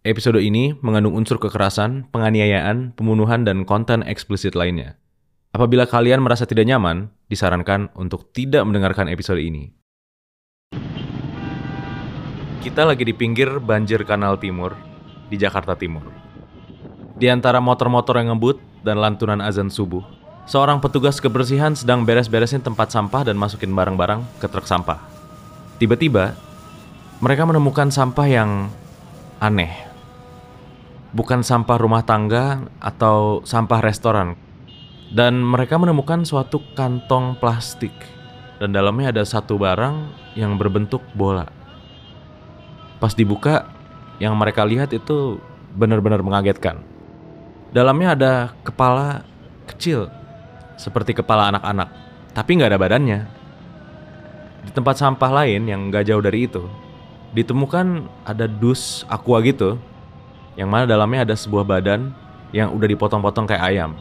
Episode ini mengandung unsur kekerasan, penganiayaan, pembunuhan, dan konten eksplisit lainnya. Apabila kalian merasa tidak nyaman, disarankan untuk tidak mendengarkan episode ini. Kita lagi di pinggir banjir Kanal Timur di Jakarta Timur. Di antara motor-motor yang ngebut dan lantunan azan subuh, seorang petugas kebersihan sedang beres-beresin tempat sampah dan masukin barang-barang ke truk sampah. Tiba-tiba, mereka menemukan sampah yang aneh. Bukan sampah rumah tangga atau sampah restoran. Dan mereka menemukan suatu kantong plastik. Dan dalamnya ada satu barang yang berbentuk bola. Pas dibuka, yang mereka lihat itu benar-benar mengagetkan. Dalamnya ada kepala kecil, seperti kepala anak-anak, tapi nggak ada badannya. Di tempat sampah lain yang nggak jauh dari itu, ditemukan ada dus aqua gitu yang mana dalamnya ada sebuah badan yang udah dipotong-potong kayak ayam,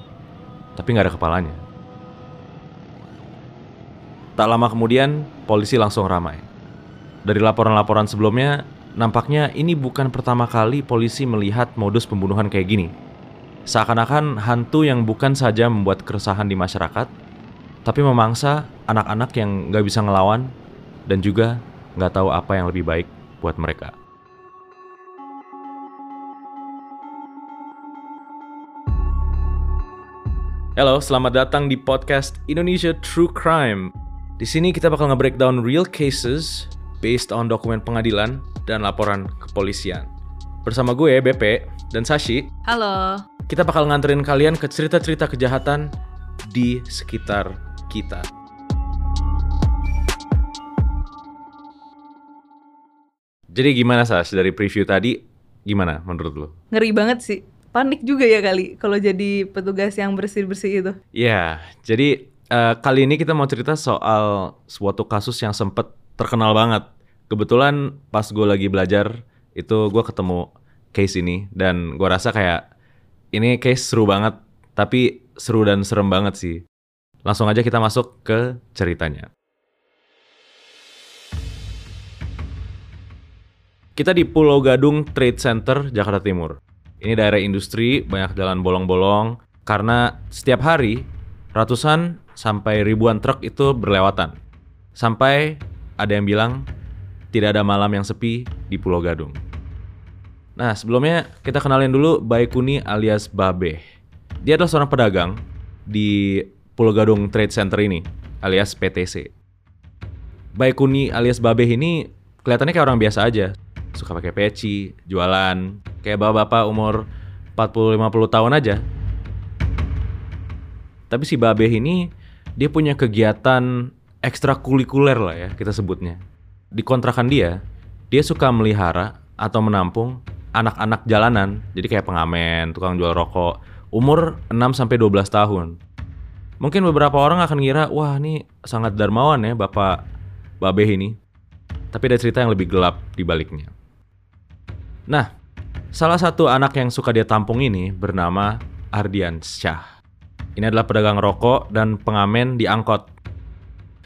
tapi nggak ada kepalanya. Tak lama kemudian, polisi langsung ramai. Dari laporan-laporan sebelumnya, nampaknya ini bukan pertama kali polisi melihat modus pembunuhan kayak gini. Seakan-akan hantu yang bukan saja membuat keresahan di masyarakat, tapi memangsa anak-anak yang nggak bisa ngelawan dan juga nggak tahu apa yang lebih baik buat mereka. Halo, selamat datang di podcast Indonesia True Crime. Di sini kita bakal nge-breakdown real cases based on dokumen pengadilan dan laporan kepolisian. Bersama gue, BP, dan Sashi, Halo. kita bakal nganterin kalian ke cerita-cerita kejahatan di sekitar kita. Jadi gimana Sas dari preview tadi? Gimana menurut lo? Ngeri banget sih. Panik juga ya kali kalau jadi petugas yang bersih-bersih itu. Ya, jadi eh, kali ini kita mau cerita soal suatu kasus yang sempet terkenal banget. Kebetulan pas gue lagi belajar itu gue ketemu case ini dan gue rasa kayak ini case seru banget, tapi seru dan serem banget sih. Langsung aja kita masuk ke ceritanya. Kita di Pulau Gadung Trade Center, Jakarta Timur. Ini daerah industri, banyak jalan bolong-bolong, karena setiap hari ratusan sampai ribuan truk itu berlewatan. Sampai ada yang bilang tidak ada malam yang sepi di Pulau Gadung. Nah, sebelumnya kita kenalin dulu Baikuni alias Babe. Dia adalah seorang pedagang di Pulau Gadung Trade Center ini, alias PTC. Baikuni alias Babe ini kelihatannya kayak orang biasa aja. Suka pakai peci, jualan, kayak bapak-bapak umur 40-50 tahun aja. Tapi si Babe ini dia punya kegiatan ekstrakurikuler lah ya kita sebutnya. Di kontrakan dia, dia suka melihara atau menampung anak-anak jalanan. Jadi kayak pengamen, tukang jual rokok, umur 6 sampai 12 tahun. Mungkin beberapa orang akan ngira, wah ini sangat dermawan ya Bapak Babe ini. Tapi ada cerita yang lebih gelap di baliknya. Nah, salah satu anak yang suka dia tampung ini bernama Ardian Syah. Ini adalah pedagang rokok dan pengamen di angkot.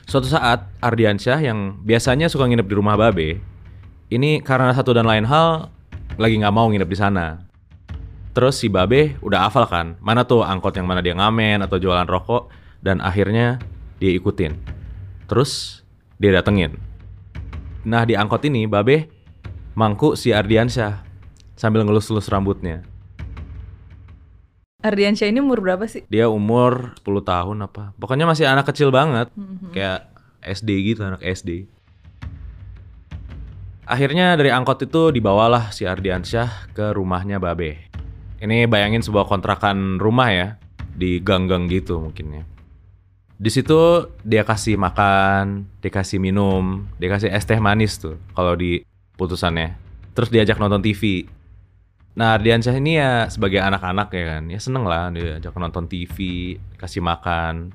Suatu saat, Ardiansyah yang biasanya suka nginep di rumah Babe, ini karena satu dan lain hal lagi nggak mau nginep di sana. Terus si Babe udah hafal kan, mana tuh angkot yang mana dia ngamen atau jualan rokok, dan akhirnya dia ikutin. Terus dia datengin. Nah di angkot ini Babe mangku si Ardiansyah sambil ngelus-ngelus rambutnya. Ardiansyah ini umur berapa sih? Dia umur 10 tahun apa. Pokoknya masih anak kecil banget. Kayak SD gitu, anak SD. Akhirnya dari angkot itu dibawalah si Ardiansyah ke rumahnya Babe. Ini bayangin sebuah kontrakan rumah ya. Di gang-gang gitu mungkin ya. Di situ dia kasih makan, dikasih minum, dikasih es teh manis tuh kalau di putusannya. Terus diajak nonton TV. Nah, Ardiansyah ini ya sebagai anak-anak ya kan, ya seneng lah dia ajak nonton TV, kasih makan.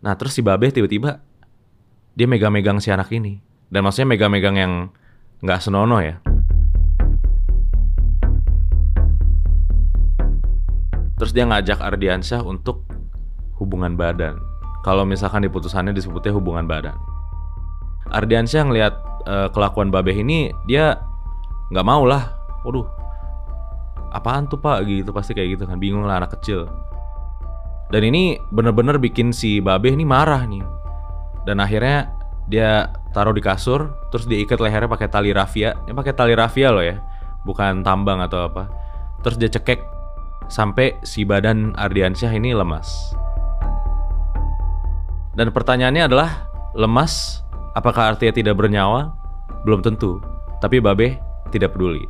Nah, terus si Babe tiba-tiba dia megang-megang si anak ini. Dan maksudnya megang-megang yang nggak senonoh ya. Terus dia ngajak Ardiansyah untuk hubungan badan. Kalau misalkan di putusannya disebutnya hubungan badan. Ardiansyah ngelihat eh, kelakuan Babeh ini, dia nggak mau lah. Waduh, apaan tuh pak? Gitu pasti kayak gitu kan. Bingung lah anak kecil. Dan ini bener-bener bikin si babe ini marah nih. Dan akhirnya dia taruh di kasur terus dia ikat lehernya pakai tali rafia. Ini pakai tali rafia loh ya bukan tambang atau apa. Terus dia cekek sampai si badan Ardiansyah ini lemas. Dan pertanyaannya adalah lemas apakah artinya tidak bernyawa belum tentu tapi babe tidak peduli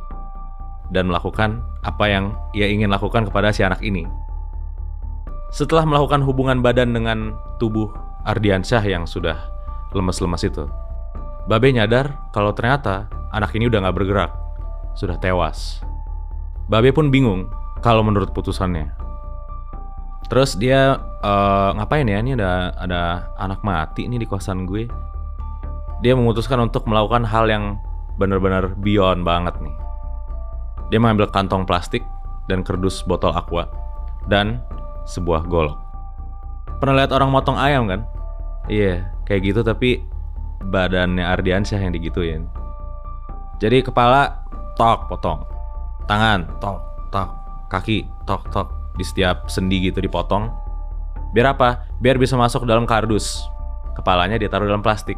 dan melakukan apa yang ia ingin lakukan kepada si anak ini. Setelah melakukan hubungan badan dengan tubuh Ardiansyah yang sudah lemes-lemes itu, Babe nyadar kalau ternyata anak ini udah gak bergerak, sudah tewas. Babe pun bingung kalau menurut putusannya. Terus dia uh, ngapain ya? Ini ada ada anak mati nih di kosan gue. Dia memutuskan untuk melakukan hal yang benar-benar beyond banget nih. Dia mengambil kantong plastik dan kerdus botol aqua dan sebuah golok. Pernah lihat orang motong ayam kan? Iya, kayak gitu tapi badannya Ardiansyah yang digituin. Jadi kepala tok potong, tangan tok tok, kaki tok tok di setiap sendi gitu dipotong. Biar apa? Biar bisa masuk dalam kardus. Kepalanya ditaruh dalam plastik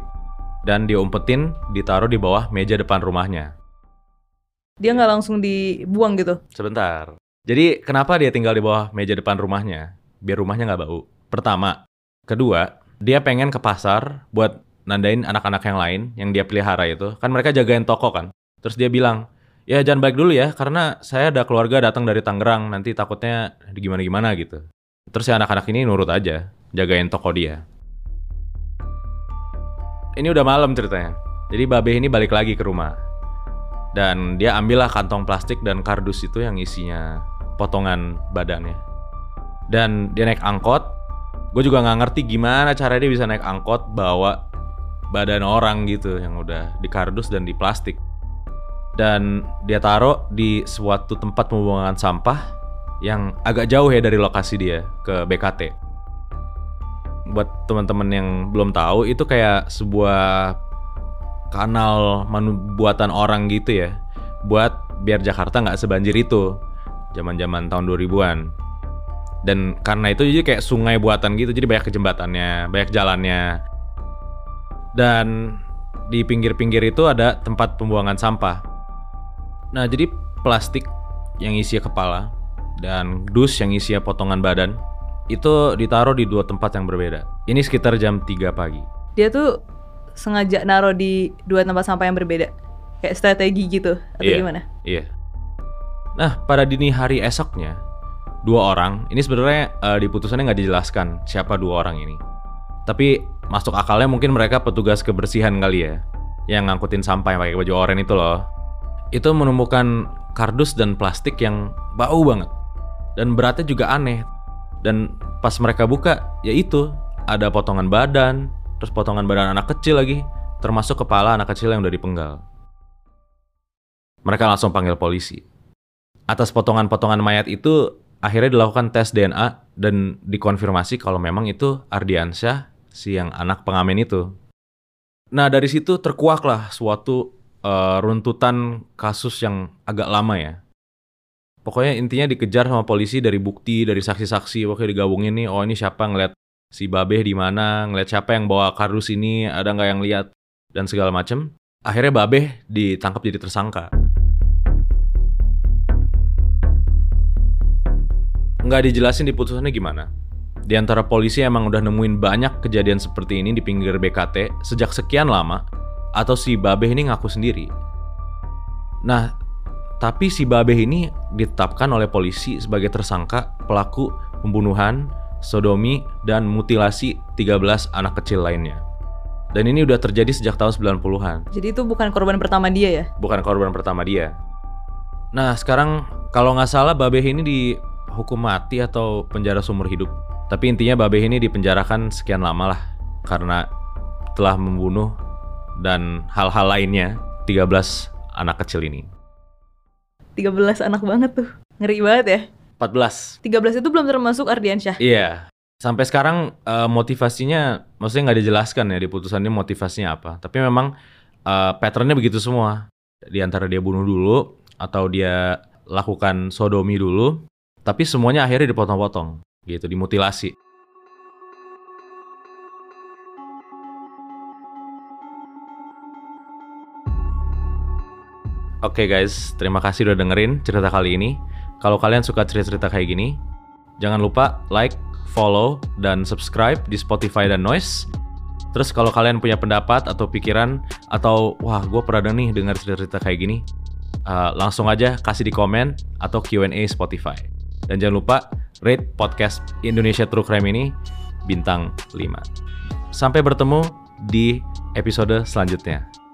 dan diumpetin ditaruh di bawah meja depan rumahnya. Dia nggak langsung dibuang gitu. Sebentar. Jadi kenapa dia tinggal di bawah meja depan rumahnya? Biar rumahnya nggak bau. Pertama. Kedua, dia pengen ke pasar buat nandain anak-anak yang lain yang dia pelihara itu. Kan mereka jagain toko kan. Terus dia bilang, ya jangan balik dulu ya karena saya ada keluarga datang dari Tangerang nanti takutnya gimana-gimana gitu. Terus si anak-anak ini nurut aja, jagain toko dia. Ini udah malam ceritanya. Jadi Babe ini balik lagi ke rumah. Dan dia ambillah kantong plastik dan kardus itu yang isinya potongan badannya. Dan dia naik angkot. Gue juga nggak ngerti gimana cara dia bisa naik angkot bawa badan orang gitu yang udah di kardus dan di plastik. Dan dia taruh di suatu tempat pembuangan sampah yang agak jauh ya dari lokasi dia ke BKT buat teman-teman yang belum tahu itu kayak sebuah kanal buatan orang gitu ya buat biar Jakarta nggak sebanjir itu zaman-zaman tahun 2000-an dan karena itu jadi kayak sungai buatan gitu jadi banyak kejembatannya banyak jalannya. Dan di pinggir-pinggir itu ada tempat pembuangan sampah. Nah jadi plastik yang isi kepala dan dus yang isi potongan badan itu ditaruh di dua tempat yang berbeda ini sekitar jam 3 pagi dia tuh sengaja naruh di dua tempat sampah yang berbeda? Kayak strategi gitu atau yeah, gimana? Iya. Nah, pada dini hari esoknya, dua orang, ini sebenarnya uh, di putusannya nggak dijelaskan siapa dua orang ini. Tapi masuk akalnya mungkin mereka petugas kebersihan kali ya, yang ngangkutin sampah yang pakai baju oranye itu loh. Itu menemukan kardus dan plastik yang bau banget. Dan beratnya juga aneh. Dan pas mereka buka, ya itu, ada potongan badan, terus potongan badan anak kecil lagi, termasuk kepala anak kecil yang udah dipenggal. Mereka langsung panggil polisi. Atas potongan-potongan mayat itu, akhirnya dilakukan tes DNA dan dikonfirmasi kalau memang itu Ardiansyah, si yang anak pengamen itu. Nah dari situ terkuaklah suatu uh, runtutan kasus yang agak lama ya. Pokoknya intinya dikejar sama polisi dari bukti, dari saksi-saksi, pokoknya digabungin nih, oh ini siapa ngeliat si Babeh di mana, ngeliat siapa yang bawa kardus ini, ada nggak yang lihat dan segala macem. Akhirnya Babeh ditangkap jadi tersangka. Nggak dijelasin di putusannya gimana. Di antara polisi emang udah nemuin banyak kejadian seperti ini di pinggir BKT sejak sekian lama, atau si Babeh ini ngaku sendiri. Nah, tapi si Babeh ini ditetapkan oleh polisi sebagai tersangka pelaku pembunuhan sodomi, dan mutilasi 13 anak kecil lainnya. Dan ini udah terjadi sejak tahun 90-an. Jadi itu bukan korban pertama dia ya? Bukan korban pertama dia. Nah sekarang kalau nggak salah Babeh ini dihukum mati atau penjara seumur hidup. Tapi intinya Babeh ini dipenjarakan sekian lama lah. Karena telah membunuh dan hal-hal lainnya 13 anak kecil ini. 13 anak banget tuh. Ngeri banget ya. 14. 13 itu belum termasuk Ardiansyah. Iya. Sampai sekarang uh, motivasinya maksudnya nggak dijelaskan ya di putusannya motivasinya apa. Tapi memang uh, patternnya begitu semua. Di antara dia bunuh dulu atau dia lakukan sodomi dulu, tapi semuanya akhirnya dipotong-potong, gitu, dimutilasi. Oke guys, terima kasih udah dengerin cerita kali ini. Kalau kalian suka cerita-cerita kayak gini, jangan lupa like, follow, dan subscribe di Spotify dan Noise. Terus kalau kalian punya pendapat atau pikiran atau wah gue pernah nih dengar cerita-cerita kayak gini, uh, langsung aja kasih di komen atau Q&A Spotify. Dan jangan lupa rate podcast Indonesia True Crime ini bintang 5. Sampai bertemu di episode selanjutnya.